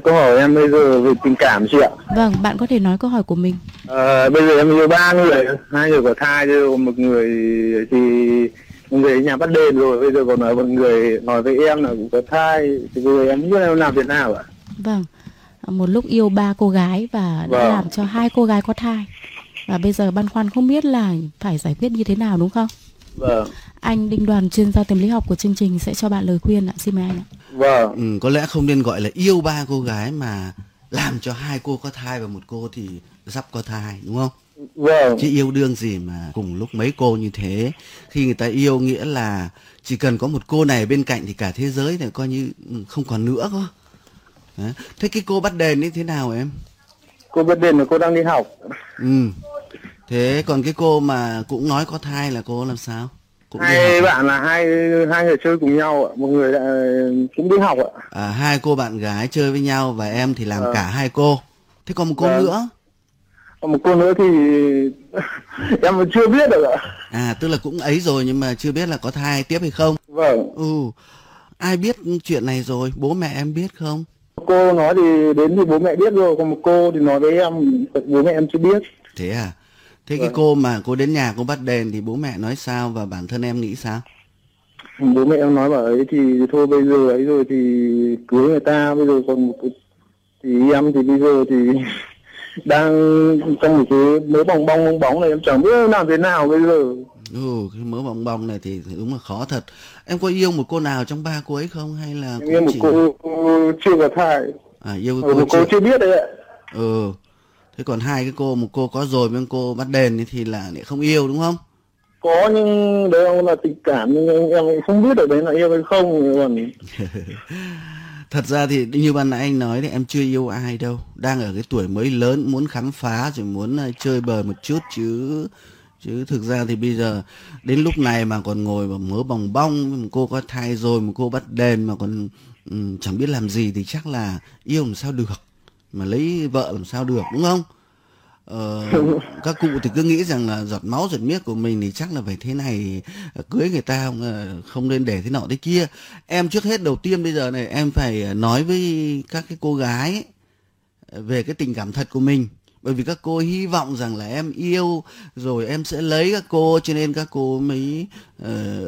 Câu hỏi em bây giờ về tình cảm chị ạ. Vâng, bạn có thể nói câu hỏi của mình. À, bây giờ em yêu ba người, hai người có thai rồi, một người thì người nhà bắt đền rồi, bây giờ còn nói một người nói với em là cũng có thai, thì bây giờ em biết em làm thế nào ạ? Vâng, một lúc yêu ba cô gái và đã Vâng. làm cho hai cô gái có thai. Và bây giờ băn khoăn không biết là phải giải quyết như thế nào đúng không? Vâng, Anh Đinh Đoàn chuyên gia tâm lý học của chương trình sẽ cho bạn lời khuyên ạ. Xin mời anh ạ. vâng, Ừ, có lẽ không nên gọi là yêu ba cô gái mà làm cho hai cô có thai và một cô thì sắp có thai đúng không? vâng, Chứ yêu đương gì mà cùng lúc mấy cô như thế. Khi người ta yêu nghĩa là chỉ cần có một cô này bên cạnh thì cả thế giới này coi như không còn nữa cơ. Đấy. Thế cái cô bắt đền ấy thế nào em? cô bắt đền là cô đang đi học. Ừ. Thế còn cái cô mà cũng nói có thai là cô làm sao? Cũng Hai à? bạn là hai hai người chơi cùng nhau ạ, một người đã, cũng đi học ạ. à, hai cô bạn gái chơi với nhau và em thì làm Vâng. cả hai cô. Thế còn một cô Vâng. nữa? Còn một cô nữa thì em vẫn chưa biết được ạ. À tức là cũng ấy rồi nhưng mà chưa biết là có thai tiếp hay không. Vâng, Ừ. Ai biết chuyện này rồi? Bố mẹ em biết không? cô nói thì đến thì bố mẹ biết rồi, còn một cô thì nói với em, bố mẹ em chưa biết. Thế à? Thế cái Vâng. cô mà cô đến nhà cô bắt đền thì bố mẹ nói sao và bản thân em nghĩ sao? bố mẹ em nói bảo ấy thì thôi bây giờ ấy rồi thì cưới người ta bây giờ còn một cái thì em thì bây giờ thì đang trong một cái mớ bong bong bong bóng này em chẳng biết làm thế nào bây giờ Ừ, cái mớ bong bong này thì đúng là khó thật. Em có yêu một cô nào trong ba cô ấy không hay là em nghe một chỉ cô, cô chưa có thai à yêu một cô cô chưa? chưa biết đấy ạ Ừ. Thế còn hai cái cô một cô có rồi với cô bắt đền thì là lại không yêu đúng không? có nhưng đấy là tình cảm nhưng em, không biết được đấy là yêu hay không còn Thật ra thì như ban nãy anh nói thì em chưa yêu ai đâu. Đang ở cái tuổi mới lớn muốn khám phá rồi muốn ờ, chơi bời một chút chứ chứ thực ra thì bây giờ đến lúc này mà còn ngồi mà mớ bòng bong một cô có thai rồi một cô bắt đền mà còn ừ, chẳng biết làm gì thì chắc là yêu làm sao được mà lấy vợ làm sao được đúng không? Ờ, các cụ thì cứ nghĩ rằng là giọt máu giọt miết của mình thì chắc là phải thế này ờ, cưới người ta không, ờ, không nên để thế nọ thế kia. Em trước hết đầu tiên bây giờ này em phải ờ, nói với các cái cô gái ấy, về cái tình cảm thật của mình. Bởi vì các cô hy vọng rằng là em yêu rồi em sẽ lấy các cô cho nên các cô mới ờ,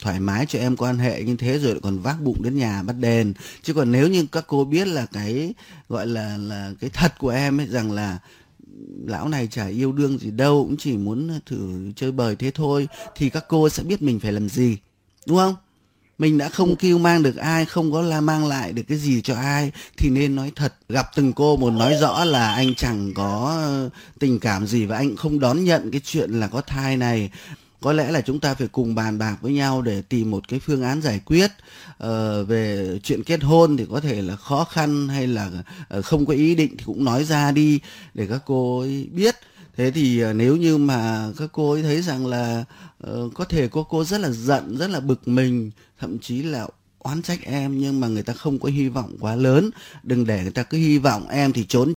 thoải mái cho em quan hệ như thế rồi còn vác bụng đến nhà bắt đền. Chứ còn nếu như các cô biết là cái, gọi là là cái thật của em ấy, rằng là lão này chả yêu đương gì đâu, cũng chỉ muốn thử chơi bời thế thôi, thì các cô sẽ biết mình phải làm gì, đúng không? Mình đã không kêu mang được ai, không có là mang lại được cái gì cho ai, thì nên nói thật. Gặp từng cô một nói rõ là anh chẳng có tình cảm gì và anh không đón nhận cái chuyện là có thai này có lẽ là chúng ta phải cùng bàn bạc với nhau để tìm một cái phương án giải quyết ờ, về chuyện kết hôn thì có thể là khó khăn hay là ờ, không có ý định thì cũng nói ra đi để các cô ấy biết. Thế thì ờ, nếu như mà các cô ấy thấy rằng là uh, có thể cô cô rất là giận rất là bực mình thậm chí là oán trách em nhưng mà người ta không có hy vọng quá lớn đừng để người ta cứ hy vọng em thì trốn